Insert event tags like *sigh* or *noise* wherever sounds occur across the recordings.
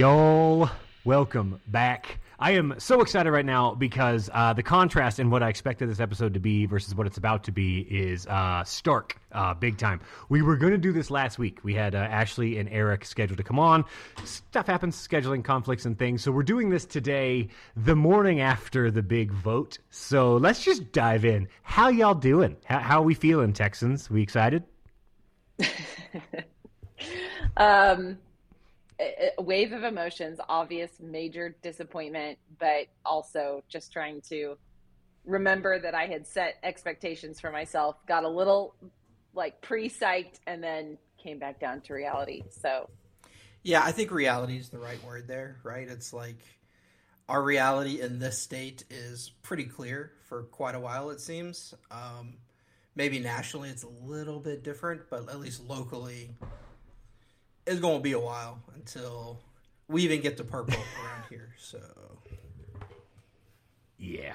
Y'all, welcome back. I am so excited right now because uh, the contrast in what I expected this episode to be versus what it's about to be is uh, stark, uh, big time. We were going to do this last week. We had uh, Ashley and Eric scheduled to come on. Stuff happens, scheduling conflicts and things. So we're doing this today, the morning after the big vote. So let's just dive in. How y'all doing? How, how are we feeling, Texans? We excited? *laughs* um a wave of emotions, obvious major disappointment, but also just trying to remember that I had set expectations for myself, got a little like pre psyched, and then came back down to reality. So, yeah, I think reality is the right word there, right? It's like our reality in this state is pretty clear for quite a while, it seems. Um, maybe nationally it's a little bit different, but at least locally, it's to be a while until we even get to purple around here. So, yeah.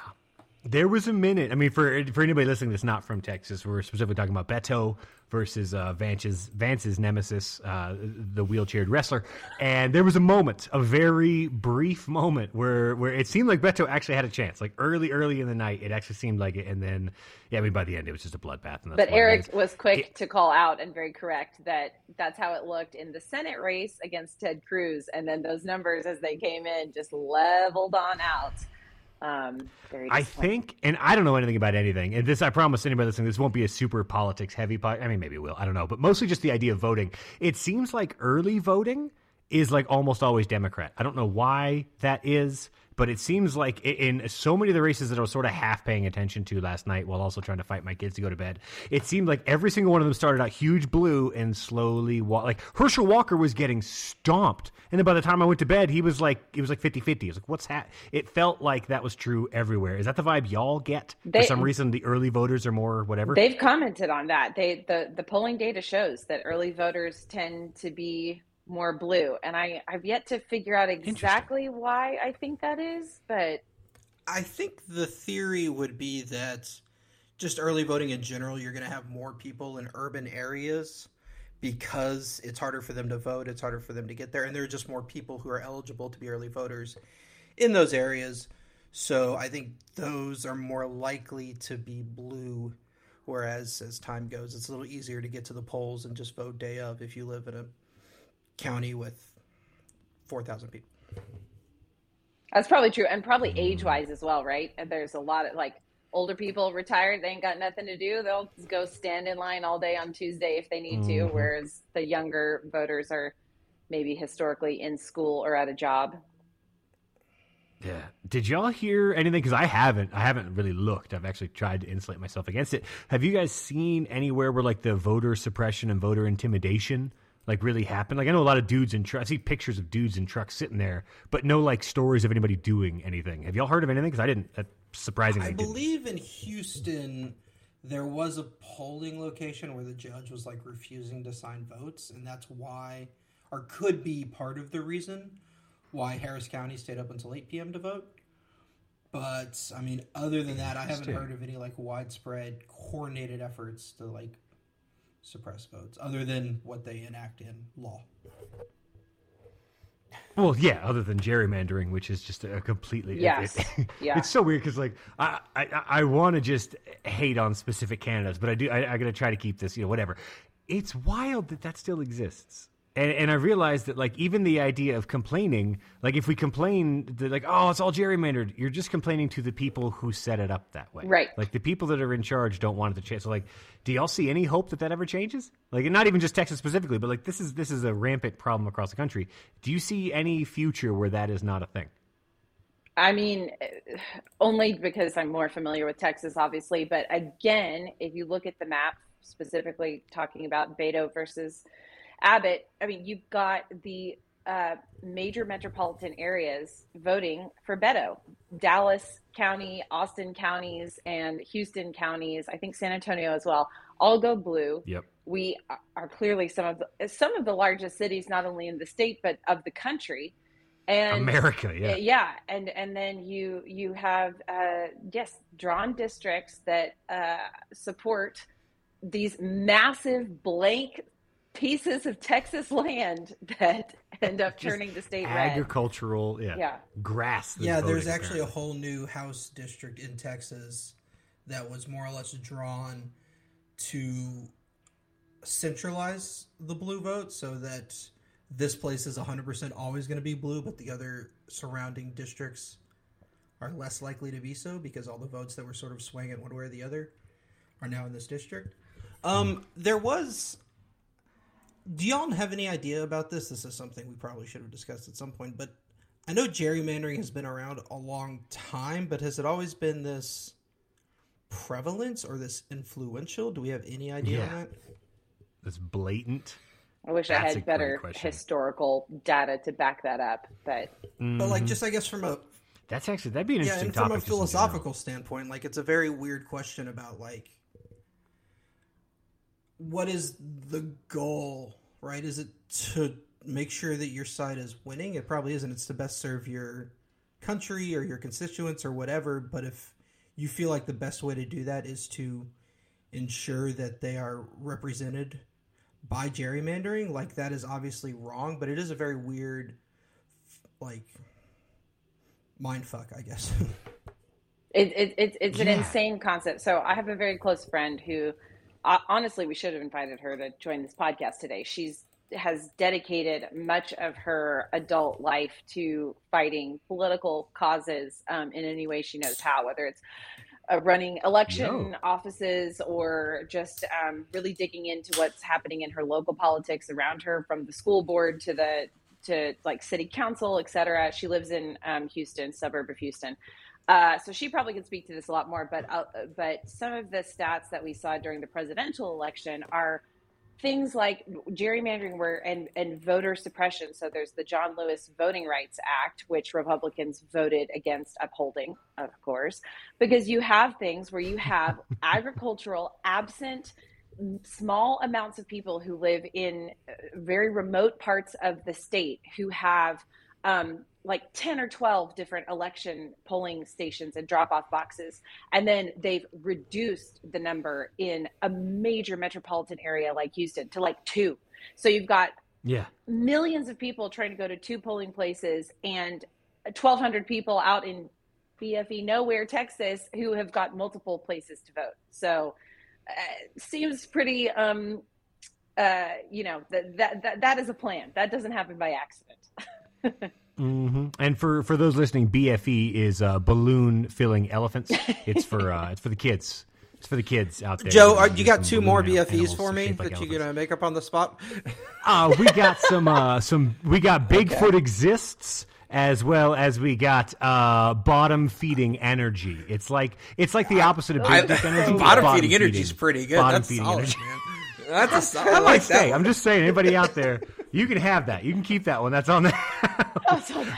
There was a minute. I mean, for for anybody listening that's not from Texas, we're specifically talking about Beto versus uh, Vance's Vance's nemesis, uh, the wheelchaired wrestler. And there was a moment, a very brief moment, where where it seemed like Beto actually had a chance. Like early, early in the night, it actually seemed like it. And then, yeah, I mean, by the end, it was just a bloodbath. but Eric was quick it, to call out and very correct that that's how it looked in the Senate race against Ted Cruz. And then those numbers, as they came in, just leveled on out. Um, I think, and I don't know anything about anything. And this, I promise anybody listening, this won't be a super politics heavy. Pod- I mean, maybe it will. I don't know, but mostly just the idea of voting. It seems like early voting is like almost always Democrat. I don't know why that is but it seems like in so many of the races that I was sort of half paying attention to last night while also trying to fight my kids to go to bed, it seemed like every single one of them started out huge blue and slowly wa- like Herschel Walker was getting stomped. And then by the time I went to bed, he was like it was like 50-50. It was like what's that? It felt like that was true everywhere. Is that the vibe y'all get? They, For some reason the early voters are more whatever. They've commented on that. They the the polling data shows that early voters tend to be more blue. And I, I've yet to figure out exactly why I think that is, but I think the theory would be that just early voting in general, you're going to have more people in urban areas because it's harder for them to vote, it's harder for them to get there, and there are just more people who are eligible to be early voters in those areas. So I think those are more likely to be blue. Whereas as time goes, it's a little easier to get to the polls and just vote day of if you live in a county with 4,000 people. That's probably true. And probably age wise as well, right? And there's a lot of like older people retired, they ain't got nothing to do. They'll go stand in line all day on Tuesday if they need mm-hmm. to. Whereas the younger voters are maybe historically in school or at a job. Yeah. Did y'all hear anything? Because I haven't. I haven't really looked. I've actually tried to insulate myself against it. Have you guys seen anywhere where like the voter suppression and voter intimidation like really happened. Like I know a lot of dudes in trucks. I see pictures of dudes in trucks sitting there, but no like stories of anybody doing anything. Have y'all heard of anything? Because I didn't. That surprisingly. I believe in Houston there was a polling location where the judge was like refusing to sign votes, and that's why, or could be part of the reason why Harris County stayed up until 8 p.m. to vote. But I mean, other than that, I haven't heard of any like widespread coordinated efforts to like suppress votes, other than what they enact in law. Well, yeah, other than gerrymandering, which is just a completely yes, it, *laughs* yeah. It's so weird because like I I, I want to just hate on specific candidates, but I do I, I got to try to keep this you know whatever. It's wild that that still exists and, and I realized that like even the idea of complaining, like if we complain that like oh it's all gerrymandered, you're just complaining to the people who set it up that way, right? Like the people that are in charge don't want it to change. So like, do y'all see any hope that that ever changes? Like, not even just Texas specifically, but like this is this is a rampant problem across the country. Do you see any future where that is not a thing? I mean, *sighs* only because I'm more familiar with Texas, obviously. But again, if you look at the map, specifically talking about Beto versus Abbott, I mean, you've got the uh, major metropolitan areas voting for Beto. Dallas County, Austin counties, and Houston counties. I think San Antonio as well. All go blue. Yep. We are clearly some of the, some of the largest cities, not only in the state but of the country. And America, yeah, yeah, and and then you you have uh, yes drawn districts that uh, support these massive blank pieces of Texas land *laughs* that end up turning the state red. agricultural, yeah, Yeah. grass. that's Yeah, there's voting, actually a whole new House district in Texas that was more or less drawn to centralize the blue vote so that this place is 100% always going to be blue, but the other surrounding districts are less likely to be so because all the votes that were sort of swinging one way or the other are now in this district. Um, there was. Do y'all have any idea about this? This is something we probably should have discussed at some point, but I know gerrymandering has been around a long time, but has it always been this prevalence or this influential? Do we have any idea on that? It's blatant. I wish I That's a had better historical data to back that up, but But like, just I guess from a That's actually that'd be an yeah, interesting and from a topic. just in philosophical standpoint, like it's a very weird question about like what is the goal, right? Is it to make sure that your side is winning? It probably isn't. It's to best serve your country or your constituents or whatever. But if you feel like the best way to do that is to ensure that they are represented by gerrymandering, like that is obviously wrong. But it is a very weird, like, mind fuck, I guess. *laughs* it, it, it, it's an insane concept. So I have a very close friend who, uh, honestly, we should have invited her to join this podcast today. She's has dedicated much of her adult life to fighting political causes um, in any way she knows how, whether it's uh, running election Yo. offices or just um, really digging into what's happening in her local politics around her, from the school board to the to like city council, et cetera. She lives in um, Houston, suburb of Houston. Uh, so she probably could speak to this a lot more, but uh, but some of the stats that we saw during the presidential election are things like gerrymandering where and and voter suppression. So there's the John Lewis Voting Rights Act, which Republicans voted against upholding, of course, because you have things where you have *laughs* agricultural absent small amounts of people who live in very remote parts of the state who have um, like 10 or 12 different election polling stations and drop off boxes. And then they've reduced the number in a major metropolitan area like Houston to like two. So you've got Yeah, millions of people trying to go to two polling places and 1,200 people out in BFE nowhere, Texas, who have got multiple places to vote. So uh, seems pretty, um, uh, you know, that, that, that, that is a plan. That doesn't happen by accident. *laughs* hmm And for for those listening, BFE is uh, balloon filling elephants. *laughs* It's for uh, it's for the kids. It's for the kids out there. Joe, They're are, you got two more BFEs for me shaped like that you're elephants. gonna make up on the spot? *laughs* Uh, we got some uh, some we got *laughs* Bigfoot exists as well as we got uh, bottom feeding energy. It's like it's like the opposite of big dick energy. but bottom feeding energy is pretty good. Bottom That's feeding solid, energy. man. That's a solid. I I like like that. say. I'm just saying, anybody out there, you can have that. You can keep that one. *laughs* That's on there.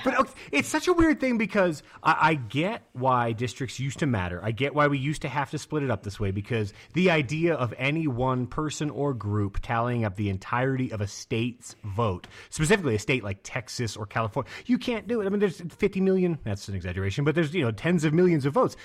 but okay, it's such a weird thing because I, I get why districts used to matter. I get why we used to have to split it up this way because the idea of any one person or group tallying up the entirety of a state's vote, specifically a state like Texas or California, you can't do it. I mean, there's 50 million. That's an exaggeration, but there's you know tens of millions of votes.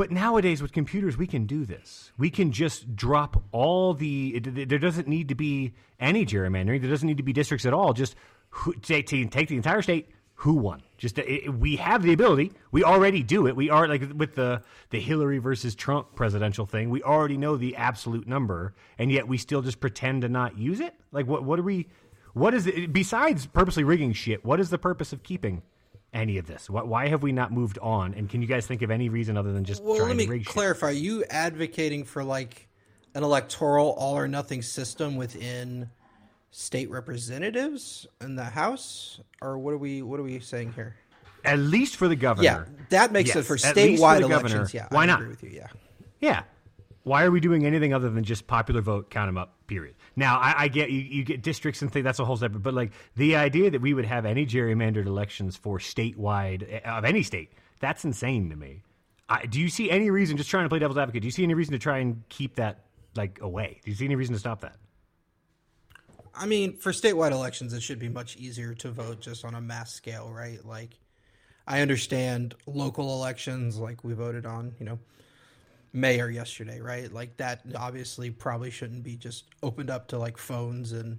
But nowadays with computers, we can do this. We can just drop all the. There doesn't need to be any gerrymandering. There doesn't need to be districts at all. Just who, take, take take the entire state. Who won? Just it, we have the ability. We already do it. We are like with the the Hillary versus Trump presidential thing. We already know the absolute number, and yet we still just pretend to not use it. Like what? What are we? What is it besides purposely rigging shit? What is the purpose of keeping? Any of this? Why, why have we not moved on? And can you guys think of any reason other than just Well, trying let me to rig shit? clarify. You advocating for like an electoral all or nothing system within state representatives in the House, or what are we? What are we saying here? At least for the governor. Yeah, that makes Yes, sense for at for statewide governor. elections. Yeah, Why I not? agree with you. Yeah. Yeah. Why are we doing anything other than just popular vote, count them up, period? Now, I, I get you, you get districts and things, that's a whole separate, but like the idea that we would have any gerrymandered elections for statewide, eh, of any state, that's insane to me. I, do you see any reason, just trying to play devil's advocate, do you see any reason to try and keep that like away? Do you see any reason to stop that? I mean, for statewide elections, it should be much easier to vote just on a mass scale, right? Like, I understand local elections, like we voted on, you know, mayor yesterday, right? Like that obviously probably shouldn't be just opened up to like phones and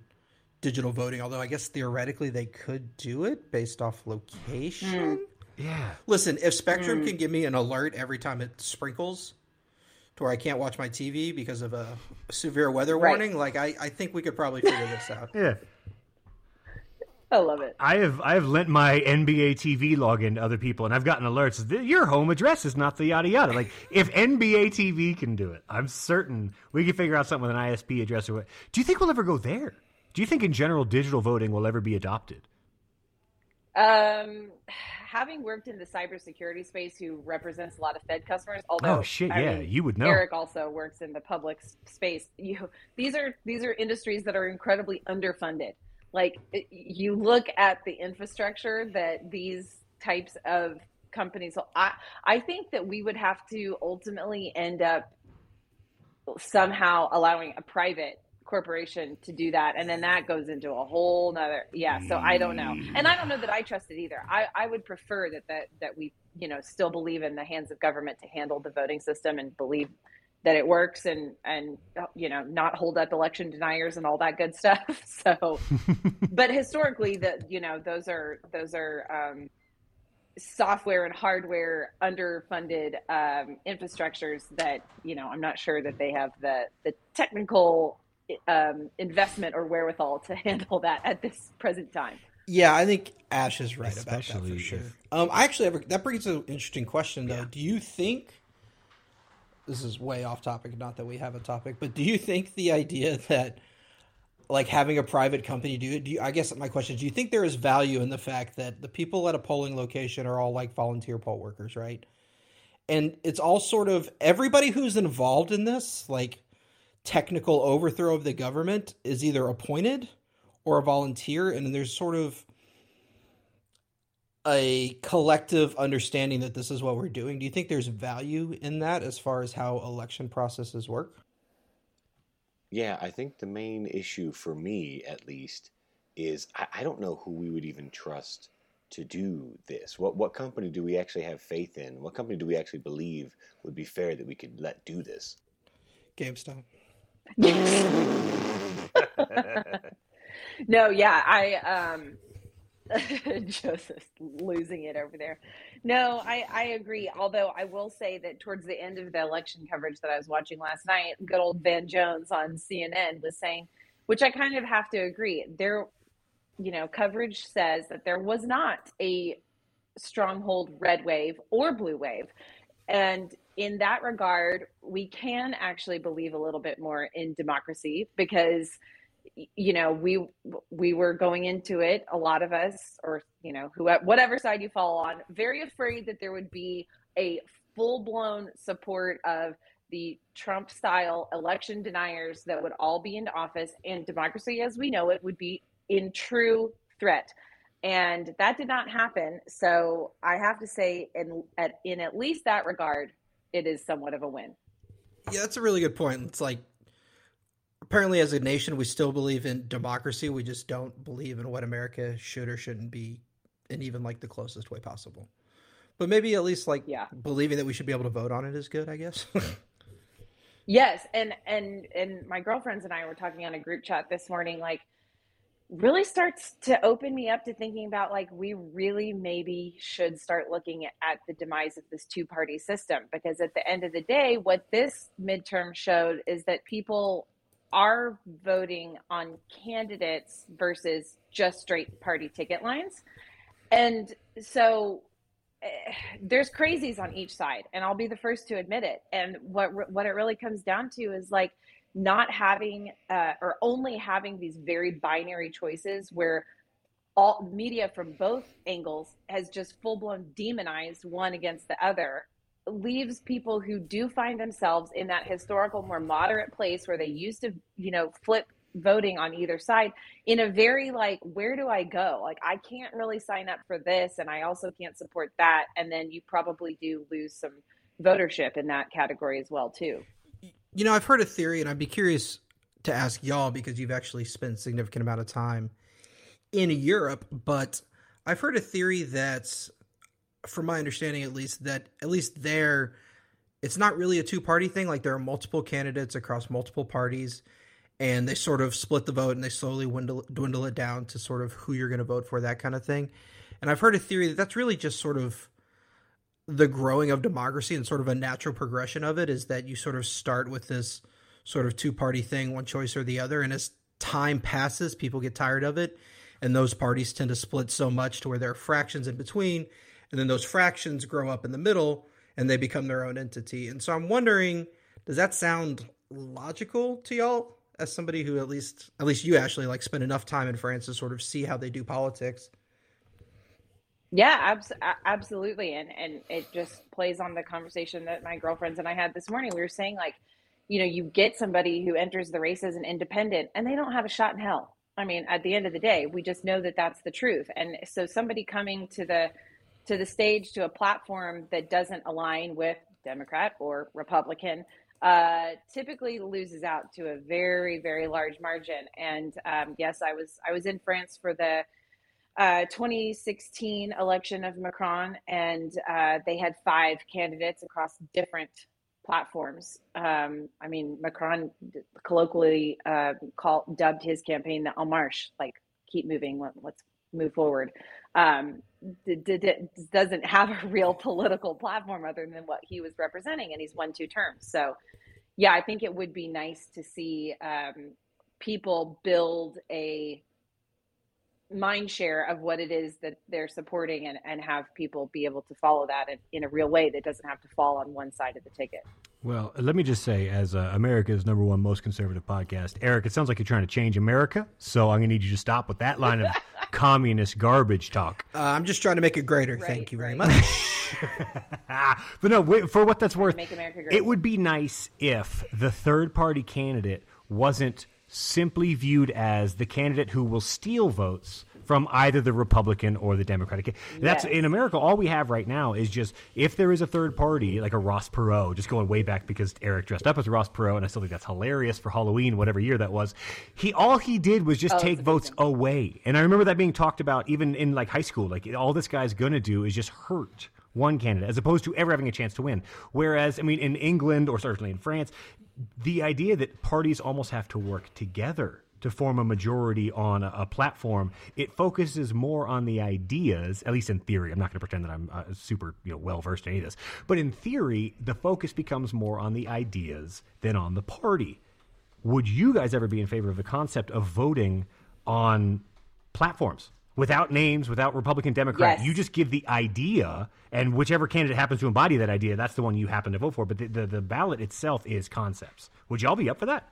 digital voting. Although I guess theoretically they could do it based off location. Mm. Yeah. Listen, if Spectrum mm. can give me an alert every time it sprinkles to where I can't watch my TV because of a severe weather right. warning, like I, I think we could probably figure this out. Yeah. I love it. I have I have lent my NBA TV login to other people, and I've gotten alerts. Your home address is not the yada yada. Like if NBA TV can do it, I'm certain we can figure out something with an ISP address. Or what. Do you think we'll ever go there? Do you think in general digital voting will ever be adopted? Um, having worked in the cybersecurity space, who represents a lot of Fed customers, although oh shit, I yeah, mean, you would know. Eric also works in the public space. You these are these are industries that are incredibly underfunded like you look at the infrastructure that these types of companies I I think that we would have to ultimately end up somehow allowing a private corporation to do that and then that goes into a whole nother yeah so i don't know. And i don't know that i trust it either. I i would prefer that that that we you know still believe in the hands of government to handle the voting system and believe that it works and and you know not hold up election deniers and all that good stuff *laughs* so *laughs* but historically that you know those are those are um, software and hardware underfunded um, infrastructures that you know i'm not sure that they have the the technical um, investment or wherewithal to *laughs* handle that at this present time yeah, I think Ash is right Especially about that for sure. If... Um, I actually have a, that brings an interesting question though. Yeah. Do you think this is way off topic, not that we have a topic, but do you think the idea that like having a private company do it, do you, I guess my question do you think there is value in the fact that the people at a polling location are all like volunteer poll workers, right? And it's all sort of everybody who's involved in this, like technical overthrow of the government, is either appointed or a volunteer, and there's sort of a collective understanding that this is what we're doing. Do you think there's value in that as far as how election processes work? Yeah, I think the main issue for me, at least, is I, I don't know who we would even trust to do this. What what company do we actually have faith in? What company do we actually believe would be fair that we could let do this? GameStop. *laughs* no, yeah, I um *laughs* Joseph losing it over there. No, I, I agree. Although I will say that towards the end of the election coverage that I was watching last night, good old Van Jones on CNN was saying, which I kind of have to agree. There, you know, coverage says that there was not a stronghold red wave or blue wave. And in that regard, we can actually believe a little bit more in democracy because you know we we were going into it a lot of us or you know who whatever side you fall on very afraid that there would be a full-blown support of the Trump style election deniers that would all be in office and democracy as we know it would be in true threat. And that did not happen. So i have to say in at in at least that regard it is somewhat of a win. Yeah that's a really good point. It's like apparently as a nation we still believe in democracy. We just don't believe in what america should or shouldn't be in even like the closest way possible. But maybe at least like yeah. believing that we should be able to vote on it is good i guess. *laughs* Yes and and and my girlfriends and i were talking on a group chat this morning like really starts to open me up to thinking about like we really maybe should start looking at the demise of this two party system. Because at the end of the day what this midterm showed is that people are voting on candidates versus just straight party ticket lines. And so uh, there's crazies on each side, and I'll be the first to admit it. And what what it really comes down to is like not having uh, or only having these very binary choices where all media from both angles has just full blown demonized one against the other leaves people who do find themselves in that historical, more moderate place where they used to, you know, flip voting on either side in a very like, where do I go? Like, I can't really sign up for this, and I also can't support that. And then you probably do lose some votership in that category as well, too. You know, I've heard a theory, and I'd be curious to ask y'all because you've actually spent significant amount of time in Europe, but I've heard a theory that's from my understanding at least, that at least there, it's not really a two party thing. Like there are multiple candidates across multiple parties, and they sort of split the vote and they slowly dwindle, dwindle it down to sort of who you're going to vote for, that kind of thing. And I've heard a theory that that's really just sort of the growing of democracy and sort of a natural progression of it is that you sort of start with this sort of two party thing, one choice or the other. And as time passes, people get tired of it. And those parties tend to split so much to where there are fractions in between. And then those fractions grow up in the middle and they become their own entity. And so I'm wondering, does that sound logical to y'all as somebody who at least at least you actually like spend enough time in France to sort of see how they do politics? Yeah, abs- absolutely. And and it just plays on the conversation that my girlfriends and I had this morning. We were saying like, you know, you get somebody who enters the race as an independent and they don't have a shot in hell. I mean, at the end of the day, we just know that that's the truth. And so somebody coming to the to the stage to a platform that doesn't align with Democrat or Republican uh, typically loses out to a very very large margin. And um, yes, I was I was in France for the uh, 2016 election of Macron, and uh, they had five candidates across different platforms. Um, I mean, Macron colloquially uh, called dubbed his campaign the En Marche, like keep moving, let, us move forward um, d- d- doesn't have a real political platform other than what he was representing, and he's won two terms. So, yeah, I think it would be nice to see um, people build a mind share of what it is that they're supporting and, and have people be able to follow that in, in a real way that doesn't have to fall on one side of the ticket. Well, let me just say, as uh, America's number one most conservative podcast, Eric, it sounds like you're trying to change America. So I'm going to need you to stop with that line of communist garbage talk. Uh, I'm just trying to make it greater. Right, Thank you very right. much. *laughs* *laughs* but no, for what that's worth, it would be nice if the third party candidate wasn't simply viewed as the candidate who will steal votes from either the Republican or the Democratic. That's yes. in America. All we have right now is just if there is a third party like a Ross Perot, just going way back because Eric dressed up as Ross Perot, and I still think that's hilarious for Halloween, whatever year that was. He all he did was just oh, take votes away, and I remember that being talked about even in like high school. Like all this guy's gonna do is just hurt one candidate as opposed to ever having a chance to win. Whereas, I mean, in England or certainly in France, the idea that parties almost have to work together to form a majority on a, a, platform, it focuses more on the ideas, at least in theory. I'm not going to pretend that I'm uh, super you know, well versed in any of this, but in theory, the focus becomes more on the ideas than on the party. Would you guys ever be in favor of the concept of voting on platforms? Without names, without Republican, Democrat, yes. you just give the idea, and whichever candidate happens to embody that idea, that's the one you happen to vote for. But the, the, the ballot itself is concepts. Would y'all be up for that?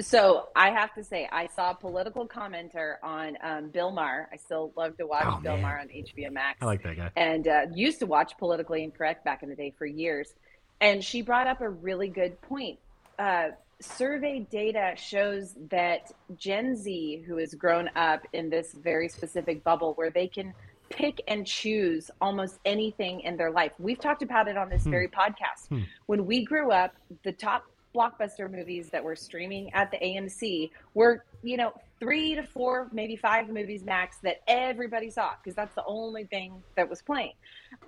So I have to say, I saw a political commenter on um, Bill Maher. I still love to watch oh, Bill man. Maher on HBO Max. I like that guy. And uh, used to watch Politically Incorrect back in the day for years. And she brought up a really good point. Uh, survey data shows that Gen Z, who has grown up in this very specific bubble where they can pick and choose almost anything in their life. We've talked about it on this hmm. very podcast. Hmm. When we grew up, the top blockbuster movies that were streaming at the AMC were, you know, three to four, maybe five movies max that everybody saw because that's the only thing that was playing.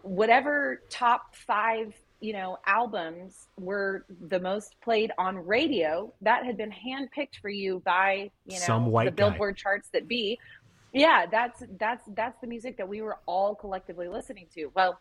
Whatever top five, you know, albums were the most played on radio, that had been handpicked for you by, you know, Some white the Billboard guy. charts that be. Yeah, that's that's that's the music that we were all collectively listening to. Well,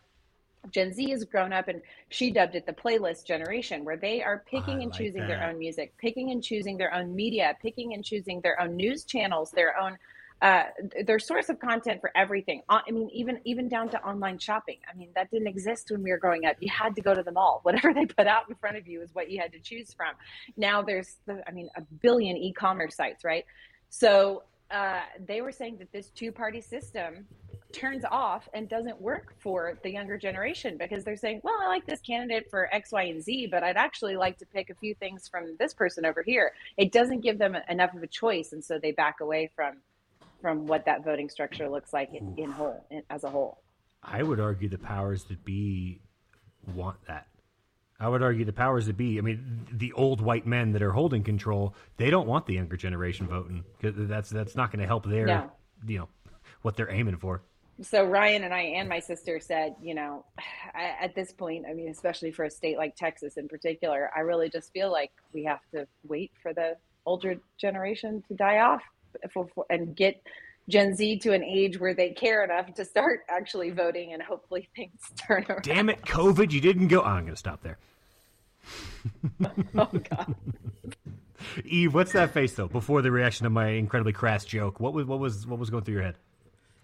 Gen Z has grown up and she dubbed it the playlist generation, where they are picking and like choosing that. their own music, picking and choosing their own media, picking and choosing their own news channels, their own uh, their source of content for everything. I mean, even even down to online shopping. I mean, that didn't exist when we were growing up. You had to go to the mall. *laughs* Whatever they put out in front of you is what you had to choose from. Now there's, the, I mean, a billion e-commerce sites, right? So uh, they were saying that this two-party system turns off and doesn't work for the younger generation because they're saying, well, I like this candidate for X, Y, and Z, but I'd actually like to pick a few things from this person over here. It doesn't give them enough of a choice, and so they back away from from what that voting structure looks like in, in whole in, as a whole. I would argue the powers that be want that. I would argue the powers that be, I mean, the old white men that are holding control, they don't want the younger generation voting because that's that's not going to help their, no. you know, what they're aiming for. so Ryan and I and my sister said, you know, *sighs* at this point, I mean, especially for a state like Texas in particular, I really just feel like we have to wait for the older generation to die off and get Gen Z to an age where they care enough to start actually voting, and hopefully things *laughs* turn around. Damn it, COVID! You didn't go. Oh, I'm going to stop there. *laughs* oh God. Eve, what's that face though? Before the reaction to my incredibly crass joke, what was what was what was going through your head?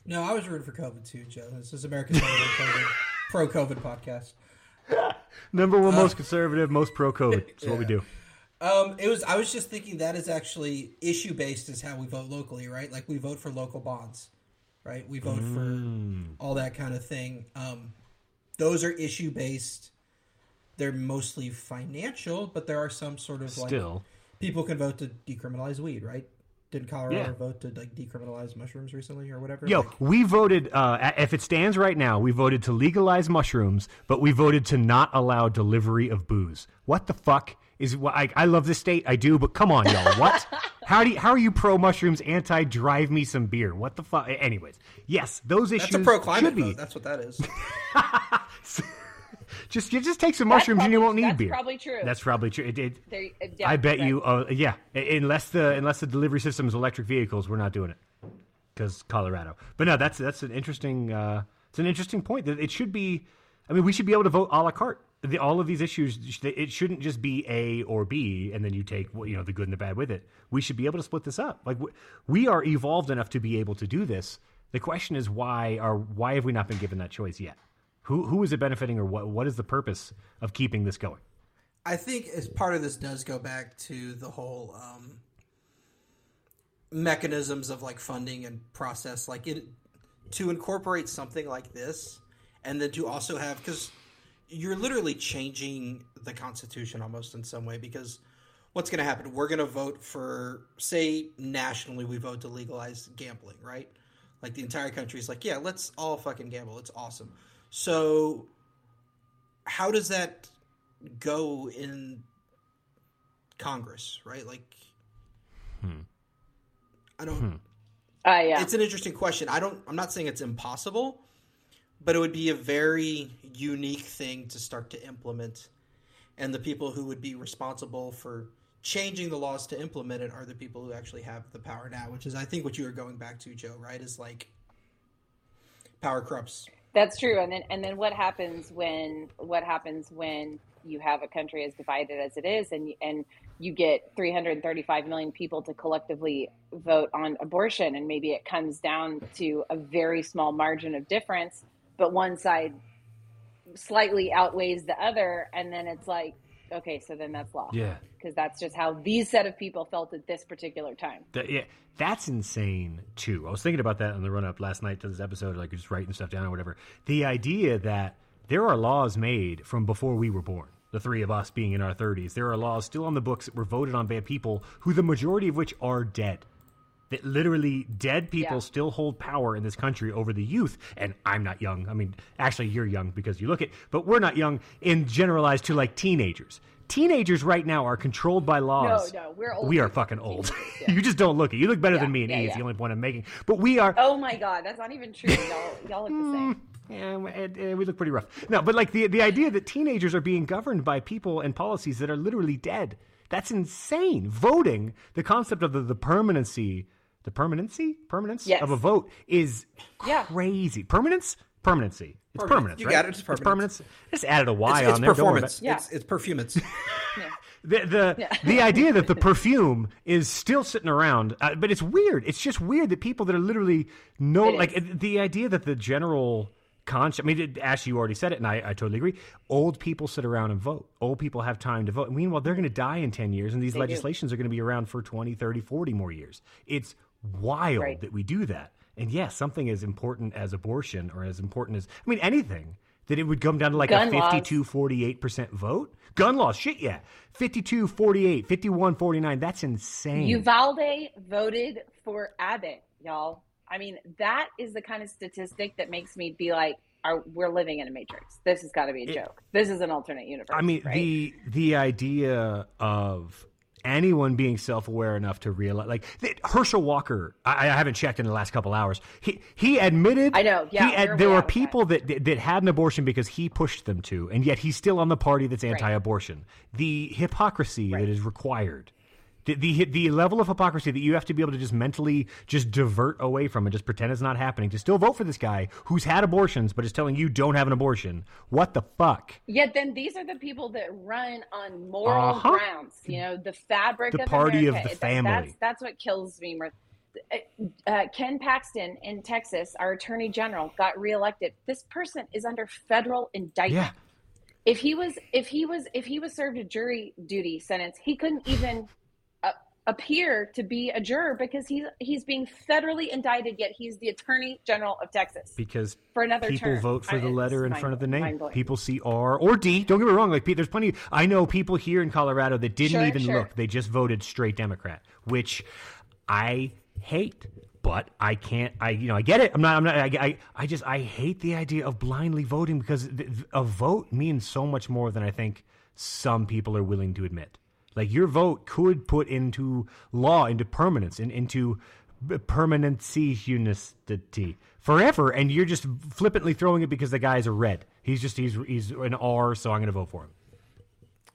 No, I was rooting for COVID too, Joe. This is America's COVID, *laughs* pro COVID podcast. Number one, uh, most conservative, most pro COVID. That's yeah. what we do. Um, it was. I was just thinking that is actually issue based is how we vote locally, right? Like we vote for local bonds, right? We vote mm. for all that kind of thing. Um, those are issue based. They're mostly financial, but there are some sort of Still. like people can vote to decriminalize weed, right? Did Colorado yeah. vote to like decriminalize mushrooms recently or whatever? Yo, like, we voted. Uh, if it stands right now, we voted to legalize mushrooms, but we voted to not allow delivery of booze. What the fuck is? I, I love this state, I do, but come on, y'all. What? *laughs* how do you, how are you pro mushrooms, anti drive me some beer? What the fuck? Anyways, yes, those issues. That's a pro climate should be. Vote. That's what that is. *laughs* *laughs* just you just take some mushrooms probably, and you won't need that's beer. Probably true. That's probably true. It, it, yeah, I bet right. you. Uh, yeah, unless the unless the delivery system is electric vehicles, we're not doing it because Colorado. But no, that's that's an interesting. Uh, it's an interesting point that it should be. I mean, we should be able to vote a la carte. The, all of these issues, it shouldn't just be A or B, and then you take you know the good and the bad with it. We should be able to split this up. Like we are evolved enough to be able to do this. The question is why are why have we not been given that choice yet? Who who is it benefiting, or what what is the purpose of keeping this going? I think as part of this does go back to the whole um, mechanisms of like funding and process, like it to incorporate something like this, and then to also have because you're literally changing the constitution almost in some way because what's going to happen? We're going to vote for say nationally we vote to legalize gambling right? Like the entire country is like yeah let's all fucking gamble. It's awesome so, how does that go in Congress, right? Like, hmm. I don't. Hmm. Uh, yeah. It's an interesting question. I don't. I'm not saying it's impossible, but it would be a very unique thing to start to implement, and the people who would be responsible for changing the laws to implement it are the people who actually have the power now. Which is, I think, what you were going back to, Joe. Right? Is like power corrupts that's true. And then and then what happens when what happens when you have a country as divided as it is and and you get 335 million people to collectively vote on abortion and maybe it comes down to a very small margin of difference but one side slightly outweighs the other and then it's like okay so then that's law yeah because that's just how these set of people felt at this particular time that, yeah that's insane too. I was thinking about that on the run up last night to this episode, like just writing stuff down or whatever. The idea that there are laws made from before we were born. The three of us being in our 30s, there are laws still on the books that were voted on by people who the majority of which are dead. That literally dead people yeah. still hold power in this country over the youth. And I'm not young. I mean, actually, you're young because you look it, but we're not young in generalized to like teenagers teenagers right now are controlled by laws. No, no, we're old. We are fucking old. *laughs* Yeah. you just don't look it. You look better yeah, than me, and yeah, yeah. the only point I'm making. But we are. Oh my god, that's not even true. Y'all, y'all look the same. Mm, yeah, we look pretty rough. No, but like the the idea that teenagers are being governed by people and policies that are literally dead. That's insane. Voting, the concept of the, the permanency, the permanency, permanence yes. of a vote is crazy. Permanence, permanency. It's permanence. You right? got it. It's permanence. It's permanence. Just added a Y it's, on there. Performance. Yeah. It's, it's performance. yeah. *laughs* The the yeah. the idea that the *laughs* perfume is still sitting around, uh, but it's weird. It's just weird that people that are literally no like the idea that the general conscious. I mean, it, Ashley, you already said it, and I, I totally agree. Old people sit around and vote. Old people have time to vote. Meanwhile, they're going to die in 10 years, and these they legislations do. are going to be around for 20, 30, 40 more years. It's wild right. that we do that. And yes, something as important as abortion or as important as, I mean, anything, that it would come down to like Gun a 52, 48% vote. Gun laws, shit, yeah. 52, 48, 51, 49. That's insane. Uvalde voted for Abbott, y'all. I mean, that is the kind of statistic that makes me be like, are, we're living in a matrix. This has got to be a joke. This is an alternate universe. I mean, right? the the idea of anyone being self-aware enough to realize, like Herschel Walker, I, I, haven't checked in the last couple hours. He he admitted. I know. Yeah, had, there were people that. that that had an abortion because he pushed them to, and yet he's still on the party that's anti-abortion. Right. The hypocrisy right. that is required the, the the level of hypocrisy that you have to be able to just mentally just divert away from and just pretend it's not happening to still vote for this guy who's had abortions but is telling you don't have an abortion. What the fuck? Yet then these are the people that run on moral uh-huh. grounds. You know, the fabric the of party America. of the family. That's, that's what kills me. Uh, uh, Ken Paxton in Texas, our attorney general, got reelected. This person is under federal indictment. Yeah. If he was, if he was, if he was served a jury duty sentence, he couldn't even appear to be a juror because he's he's being federally indicted yet he's the attorney general of texas because for another people term. vote for the letter in front of the name people see r or d don't get me wrong like Pete there's plenty i know people here in colorado that didn't sure, even sure. look they just voted straight democrat which i hate but I can't. I you know I get it. I'm not. I'm not. I. I, I just I hate the idea of blindly voting because a vote means so much more than I think some people are willing to admit. Like your vote could put into law, into permanence, in, into permanency unicity forever, and you're just flippantly throwing it because the guy's a red. He's just he's he's an R, so I'm going to vote for him.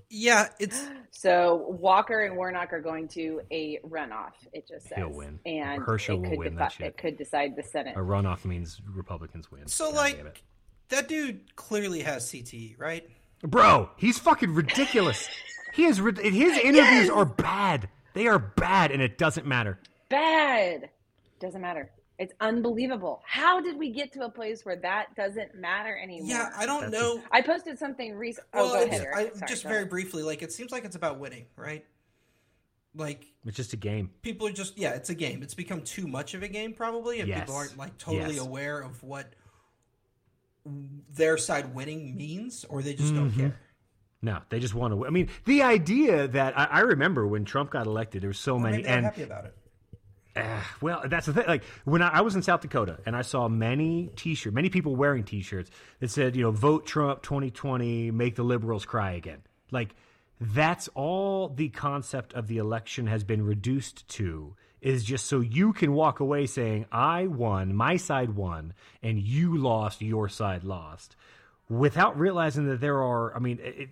Yeah, it's so Walker and Warnock are going to a runoff. It just says he'll win, and Herschel will win defi- that shit. It could decide the Senate. A runoff means Republicans win. So God like that dude clearly has CTE, right? Bro, he's fucking ridiculous. *laughs* He is his interviews yes! are bad. They are bad, and it doesn't matter. Bad doesn't matter. It's unbelievable. How did we get to a place where that doesn't matter anymore? Yeah, I don't That's know. A... I posted something recent. Oh, well, go ahead. I, Sorry, just very ahead. briefly, like it seems like it's about winning, right? Like it's just a game. People are just yeah, it's a game. It's become too much of a game, probably, and yes. people aren't like totally yes. aware of what their side winning means, or they just mm-hmm. don't care. No, they just want to. I mean, the idea that I, I remember when Trump got elected, there were so well, many. and happy about it. Uh, well, that's the thing. Like when I, I, was in South Dakota and I saw many T-shirts, many people wearing T-shirts that said, you know, "Vote Trump 2020, make the liberals cry again." Like that's all the concept of the election has been reduced to is just so you can walk away saying, "I won, my side won, and you lost, your side lost." without realizing that there are, I mean, it,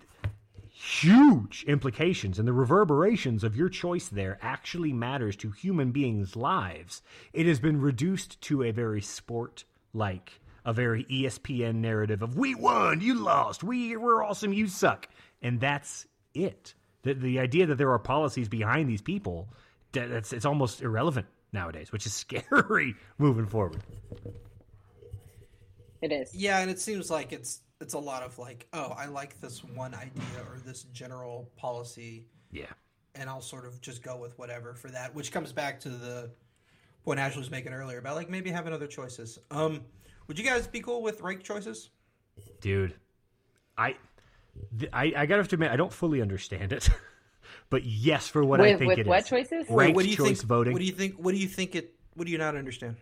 huge implications and the reverberations of your choice there actually matters to human beings' lives. It has been reduced to a very sport like, a very ESPN narrative of we won, you lost, we we're awesome, you suck. And that's it. The, the idea that there are policies behind these people, that's it's almost irrelevant nowadays, which is *laughs* scary moving forward. It is. Yeah, and it seems like it's it's a lot of like, oh, I like this one idea or this general policy. Yeah. And I'll sort of just go with whatever for that, which comes back to the point Ashley was making earlier about like maybe having other choices. Um, would you guys be cool with ranked choices? Dude, I, I, I gotta have to admit, I don't fully understand it. *laughs* but yes, for what with, I think with it what is. choices? Ranked what do you choice think, voting. What do you think? What do you think it? What do you not understand?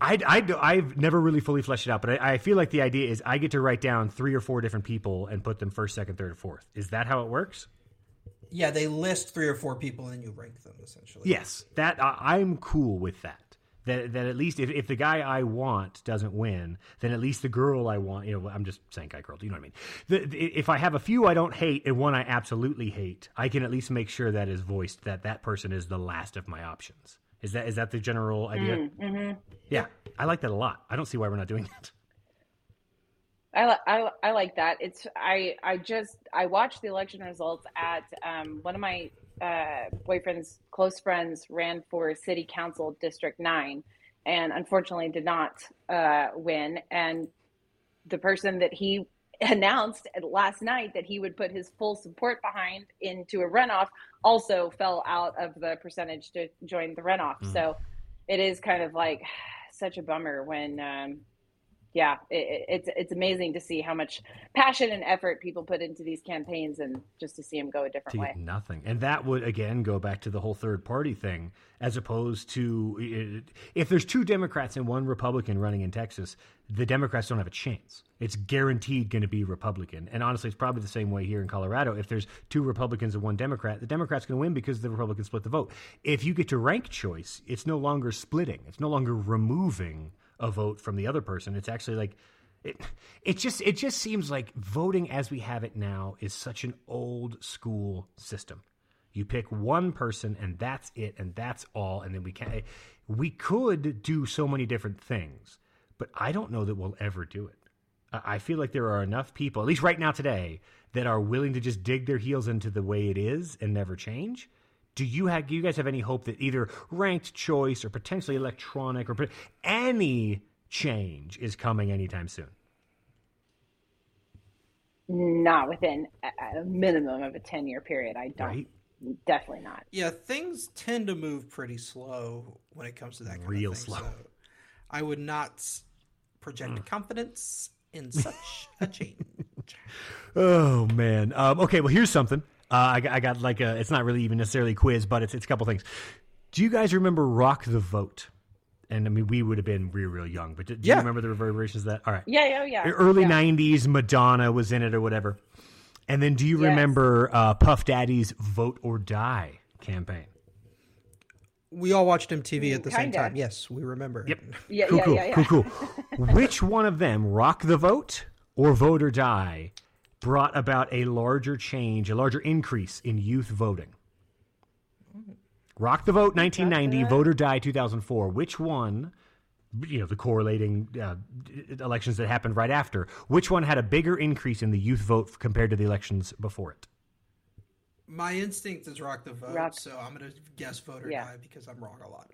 I, I, I've never really fully fleshed it out, but I, I, feel like the idea is I get to write down three or four different people and put them first, second, third, or fourth. Is that how it works? Yeah, they list three or four people and then you rank them essentially. Yes, that I'm cool with that. That, that at least if, if the guy I want doesn't win, then at least the girl I want, you know, I'm just saying guy girl, do you know what I mean? The, the, if I have a few I don't hate and one I absolutely hate, I can at least make sure that is voiced that that person is the last of my options. Is that is that the general idea? Mm, mm-hmm. Yeah, I like that a lot. I don't see why we're not doing that. I, I, I like that. It's I I just I watched the election results at um, one of my uh, boyfriend's close friends ran for city council district nine, and unfortunately did not uh, win. And the person that he *laughs* announced last night that he would put his full support behind into a runoff also fell out of the percentage to join the runoff. Mm. So it is kind of like *sighs* such a bummer when um, yeah, it, it's it's amazing to see how much passion and effort people put into these campaigns, and just to see them go a different way. nothing. And that would again go back to the whole third party thing, as opposed to if there's two Democrats and one Republican running in Texas, the Democrats don't have a chance. It's guaranteed going to be Republican. And honestly, it's probably the same way here in Colorado. If there's two Republicans and one Democrat, the Democrat's going to win because the Republicans split the vote. If you get to rank choice, it's no longer splitting. It's no longer removing a vote from the other person. It's actually like it, it just it just seems like voting as we have it now is such an old school system. You pick one person and that's it and that's all and then we can we could do so many different things, but I don't know that we'll ever do it. I feel like there are enough people, at least right now today, that are willing to just dig their heels into the way it is and never change. Do you have? Do you guys have any hope that either ranked choice or potentially electronic or any change is coming anytime soon? Not within a minimum of a ten-year period. I don't. Right? Definitely not. Yeah, things tend to move pretty slow when it comes to that kind Real of thing. slow. So I would not project mm. confidence in such a *laughs* change. Oh man. Um, okay. Well, here's something. Uh, I, I, got like a. It's not really even necessarily a quiz, but it's it's a couple things. Do you guys remember Rock the Vote? And I mean, we would have been real, real young, but do, do yeah. you remember the reverberations of that? All right. Yeah, yeah, yeah. Early yeah. '90s, Madonna was in it or whatever. And then, do you yes. remember uh, Puff Daddy's "Vote or Die" campaign? We all watched MTV at the Kinda. same time. Yes, we remember. Yep. Yeah, cool, yeah, cool, yeah, yeah. cool, cool. Which one of them, Rock the Vote or Vote or Die, brought about a larger change, a larger increase in youth voting? Rock the Vote 1990, Vote or Die 2004. Which one, you know, the correlating uh, elections that happened right after, which one had a bigger increase in the youth vote compared to the elections before it? My instinct is rock the vote, rock. so I'm going to guess vote or yeah. die because I'm wrong a lot.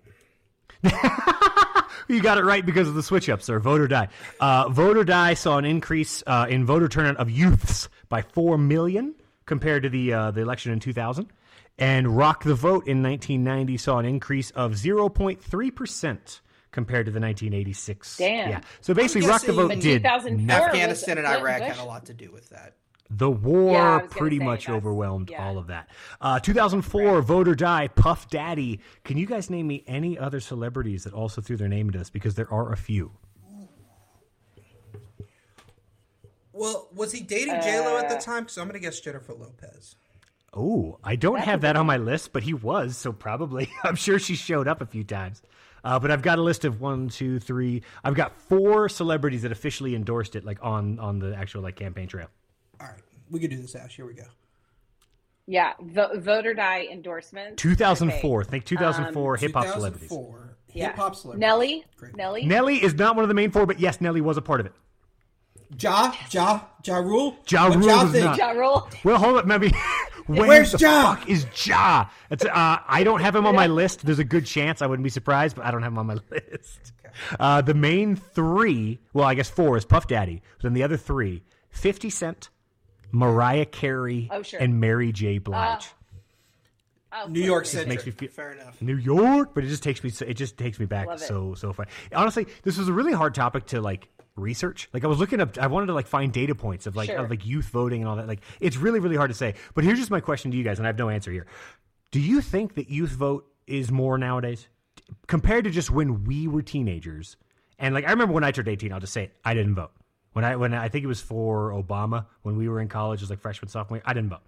*laughs* you got it right because of the switch ups, sir. Vote or die. Uh, vote or die saw an increase uh, in voter turnout of youths by four million compared to the uh, the election in 2000, and Rock the Vote in 1990 saw an increase of 0.3 percent compared to the 1986. Damn. Yeah. So basically, Rock the Vote did. Afghanistan and Iraq had a lot to do with that. The war yeah, pretty much overwhelmed yeah. all of that. Uh, 2004, right. Vote or Die, Puff Daddy. Can you guys name me any other celebrities that also threw their name into this? Because there are a few. Well, was he dating uh, J Lo at the time? Because I'm going to guess Jennifer Lopez. Oh, I don't have that on my list, but he was, so probably. *laughs* I'm sure she showed up a few times. Uh, but I've got a list of one, two, three. I've got four celebrities that officially endorsed it, like on on the actual like campaign trail. All right, we can do this, Ash. Here we go. Yeah, vo- vote or die endorsement. 2004. Okay. Think 2004 um, hip hop celebrities. Yeah. Hip hop celebrities. Nelly. Great. Nelly. Nelly is not one of the main four, but yes, Nelly was a part of it. Ja, Ja, Ja Rule. Ja Rule ja was not. Ja Rule. Well, hold up, maybe. *laughs* Where's the Ja? Fuck is Ja? It's, uh, I don't have him on my list. There's a good chance I wouldn't be surprised, but I don't have him on my *laughs* list. Uh, the main three, well, I guess four is Puff Daddy. But then the other three, 50 Cent, Mariah Carey, oh, sure. and Mary J. Blige. Uh, oh, New York City makes me feel fair enough. New York, but it just takes me. It just takes me back so so far. Honestly, this was a really hard topic to like research. Like I was looking up, I wanted to like find data points of like sure. of like youth voting and all that. Like it's really really hard to say. But here's just my question to you guys, and I have no answer here. Do you think that youth vote is more nowadays compared to just when we were teenagers? And like I remember when I turned 18, I'll just say it, I didn't vote. When I when I think it was for Obama when we were in college, it was like freshman sophomore. Year, I didn't vote.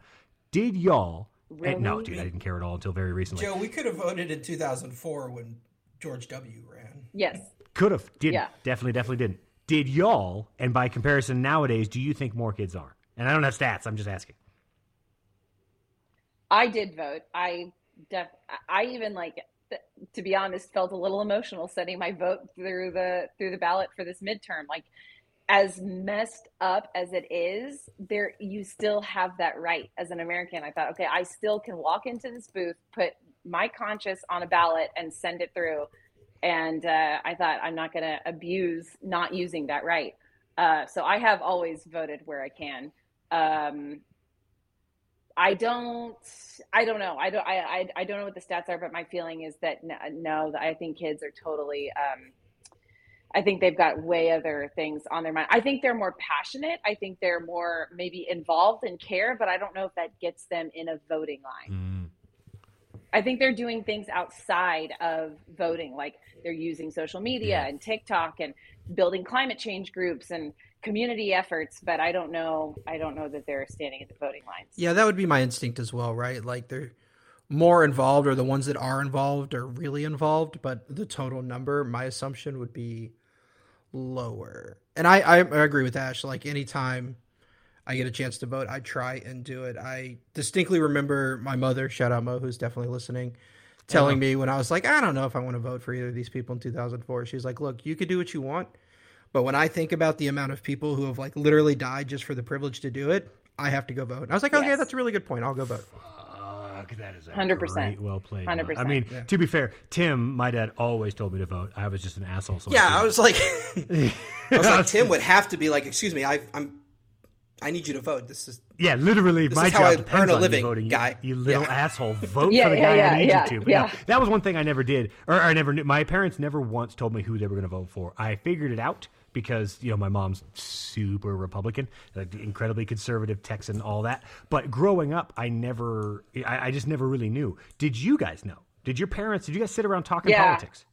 Did y'all? Eh, really? no, dude, I didn't care at all until very recently. Joe, we could have voted in 2004 when George W. ran. Yes, could have. Did yeah. definitely, definitely didn't. Did y'all? And by comparison, nowadays, do you think more kids are? And I don't have stats. I'm just asking. I did vote. I def. I even like to be honest, felt a little emotional sending my vote through the through the ballot for this midterm. Like as messed up as it is, there you still have that right as an American. I thought, okay, I still can walk into this booth, put my conscience on a ballot, and send it through. And uh, I thought I'm not going to abuse not using that right. Uh, so I have always voted where I can. Um, I don't. I don't know. I don't. I, I. I don't know what the stats are, but my feeling is that no. no I think kids are totally. Um, I think they've got way other things on their mind. I think they're more passionate. I think they're more maybe involved and care, but I don't know if that gets them in a voting line. Mm. I think they're doing things outside of voting, like they're using social media Yeah. and TikTok and building climate change groups and community efforts. But I don't know. I don't know that they're standing at the voting lines. Yeah, that would be my instinct as well, right? Like they're more involved, or the ones that are involved are really involved, but the total number, my assumption would be lower. And I, I, I agree with Ash. Like anytime I get a chance to vote, I try and do it. I distinctly remember my mother, shout out Mo, who's definitely listening, telling me when I was like, I don't know if I want to vote for either of these people in 2004. She's like, look, you could do what you want. But when I think about the amount of people who have like literally died just for the privilege to do it, I have to go vote. And I was like, okay, Yes. that's a really good point. I'll go vote. Fuck, that is a 100%. great, well played. 100%. I mean, Yeah. to be fair, Tim, my dad always told me to vote. I was just an asshole. So Yeah, I didn't. was like, *laughs* I was like, Tim *laughs* would have to be like, excuse me, I, I'm, I need you to vote. This is Yeah, literally, my how job I depends earn a on living, you voting. You- guy. You, little Yeah. asshole, vote Yeah, for the yeah, guy yeah, I need yeah, you to. But no, yeah. that was one thing I never did, or I never knew. My parents never once told me who they were going to vote for. I figured it out because you know my mom's super Republican, like, incredibly conservative, Texan, all that. But growing up, I never, I, I just never really knew. Did you guys know? Did your parents? Did you guys sit around talking Yeah. politics?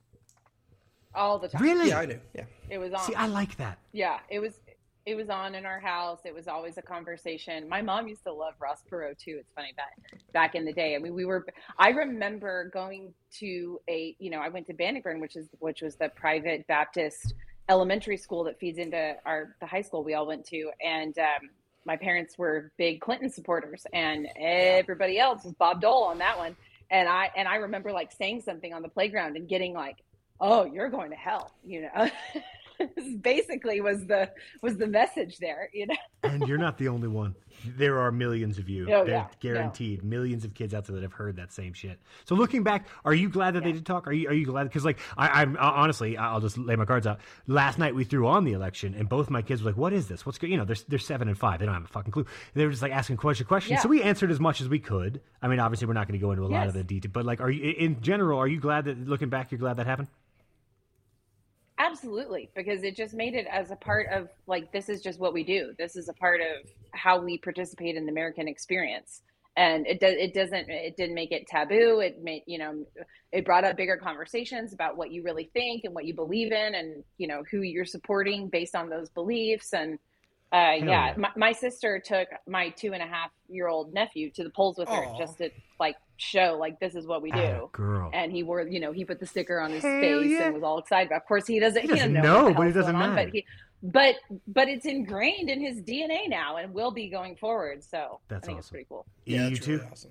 all the time. Really? yeah, I knew. Yeah, It was on. See, I like that. yeah, it was. It was on in our house. It was always a conversation. My mom used to love Ross Perot too. It's funny back back in the day. I mean, we were. I remember going to a. You know, I went to Bannockburn, which is which was the private Baptist elementary school that feeds into our the high school we all went to, and um, my parents were big Clinton supporters, and everybody else was Bob Dole on that one. And I and I remember like saying something on the playground and getting like, "Oh, you're going to hell," you know. *laughs* basically was the was the message there you know And you're not the only one. There are millions of you. Oh, They're yeah. guaranteed. Millions of kids out there that have heard that same shit. So looking back, are you glad that they Yeah. did talk? Are you are you glad? Because like I, I'm uh, honestly, I'll just lay my cards out. Last night we threw on the election, and both my kids were like, "What is this? What's good?" You know, they're they're seven and five. They don't have a fucking clue. They were just like asking question questions. So we answered as much as we could. I mean, obviously, we're not going to go into a lot of the detail, but like, are you in general? Are you glad that looking back, you're glad that happened? Absolutely because it just made it as a part of like this is just what we do. This is a part of how we participate in the american experience. And it does it doesn't it didn't make it taboo. It made you know it brought up bigger conversations about what you really think and what you believe in and you know who you're supporting based on those beliefs. And uh, yeah, yeah. My, my sister took my two and a half year old nephew to the polls with her just to like show like this is what we do girl. and he wore you know he put the sticker on his Hell face yeah. and was all excited But of course he doesn't He he doesn't doesn't know, know, but it hell's doesn't going on, but he but but it's ingrained in his dna now and will be going forward so That's i think it's awesome. pretty cool yeah, you too. really awesome.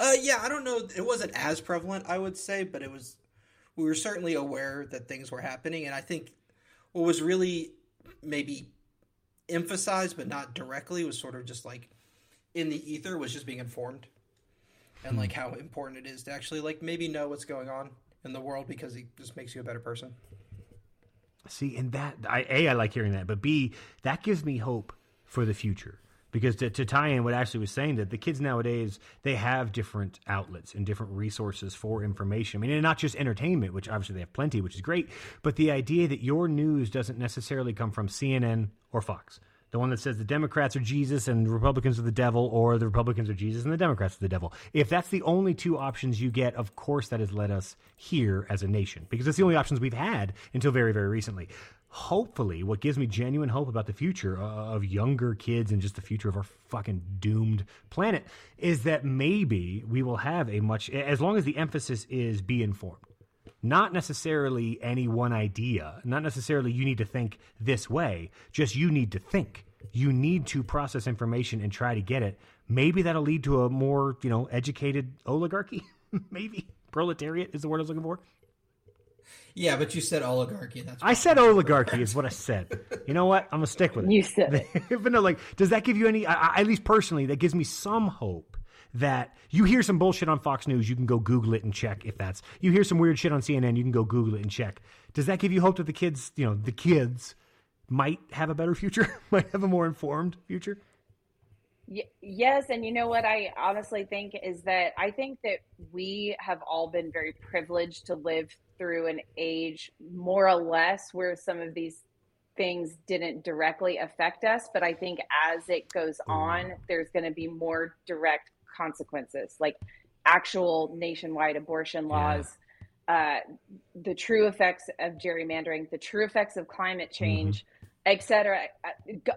Uh, yeah, I don't know. It wasn't as prevalent, I would say, but it was. We were certainly aware that things were happening, and I think what was really maybe emphasized, but not directly, was sort of just like in the ether was just being informed, and like hmm. how important it is to actually like maybe know what's going on in the world because it just makes you a better person. See, and that I a I like hearing that, but b that gives me hope for the future because to, to tie in what Ashley was saying that the kids nowadays they have different outlets and different resources for information. I mean, and not just entertainment, which obviously they have plenty, which is great, but the idea that your news doesn't necessarily come from CNN or Fox. The one that says the Democrats are Jesus and the Republicans are the devil, or the Republicans are Jesus and the Democrats are the devil. If that's the only two options you get, of course that has led us here as a nation because it's the only options we've had until very, very recently. Hopefully, what gives me genuine hope about the future uh, of younger kids and just the future of our fucking doomed planet is that maybe we will have a much, as long as the emphasis is be informed not necessarily any one idea, not necessarily you need to think this way, just you need to think. You need to process information and try to get it. Maybe that'll lead to a more, you know, educated oligarchy. *laughs* Maybe proletariat is the word I was looking for. Yeah, but you said oligarchy. That's I said oligarchy is what I said. You know what? I'm gonna stick with it. you said it *laughs* but no, like, does that give you any? I, I- at least personally, that gives me some hope that you hear some bullshit on Fox News, you can go Google it and check if that's. You hear some weird shit on CNN, you can go Google it and check. Does that give you hope that the kids, you know, the kids might have a better future, *laughs* might have a more informed future? Y- yes, and you know what I honestly think is that I think that we have all been very privileged to live through an age more or less where some of these things didn't directly affect us. But I think as it goes mm-hmm. on, there's going to be more direct consequences, like actual nationwide abortion laws. Uh, the true effects of gerrymandering, the true effects of climate change, et cetera. Uh,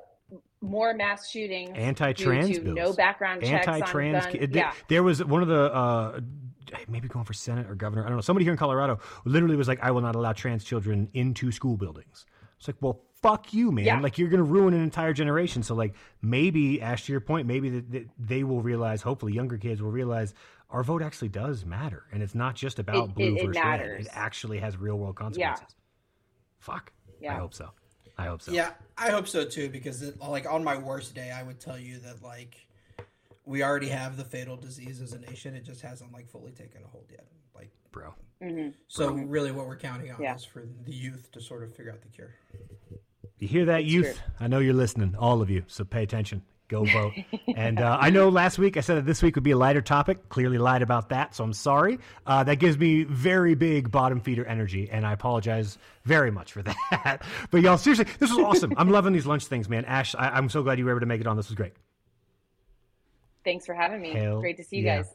more mass shootings, Anti-trans bills. no background checks anti-trans. on ki- guns. there- Yeah, There was one of the uh, maybe going for senate or governor. I don't know. Somebody here in Colorado literally was like, "I will not allow trans children into school buildings." It's like, well, fuck you, man. Yeah. Like you're going to ruin an entire generation. So like maybe, Ash, to your point, maybe that that they will realize. Hopefully, younger kids will realize our vote actually does matter, and it's not just about It- blue it- it versus red. It actually has real world consequences. Fuck. Yeah. I hope so. I hope so. Yeah, I hope so too. Because it, like on my worst day, I would tell you that like we already have the fatal disease as a nation. It just hasn't like fully taken a hold yet. Like bro. Mm-hmm. so, really, what we're counting on Yeah. is for the youth to sort of figure out the cure. You hear that, youth? true. I know you're listening, all of you. So pay attention. Go *laughs* vote. and uh, I know last week I said that this week would be a lighter topic. Clearly lied about that, so I'm sorry. Uh, that gives me very big bottom feeder energy, and I apologize very much for *laughs* that. but y'all, seriously, this was awesome. I'm loving these lunch things, man. Ash, I- I'm so glad you were able to make it on. This was great. thanks for having me. Hell Great to see you yeah. guys.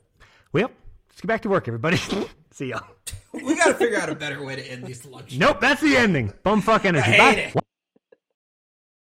Well, let's get back to work, everybody. *laughs* See y'all. We got to figure out a better way to end these lunch. Nope, that's the ending. Bumfuck energy. I Bye. it.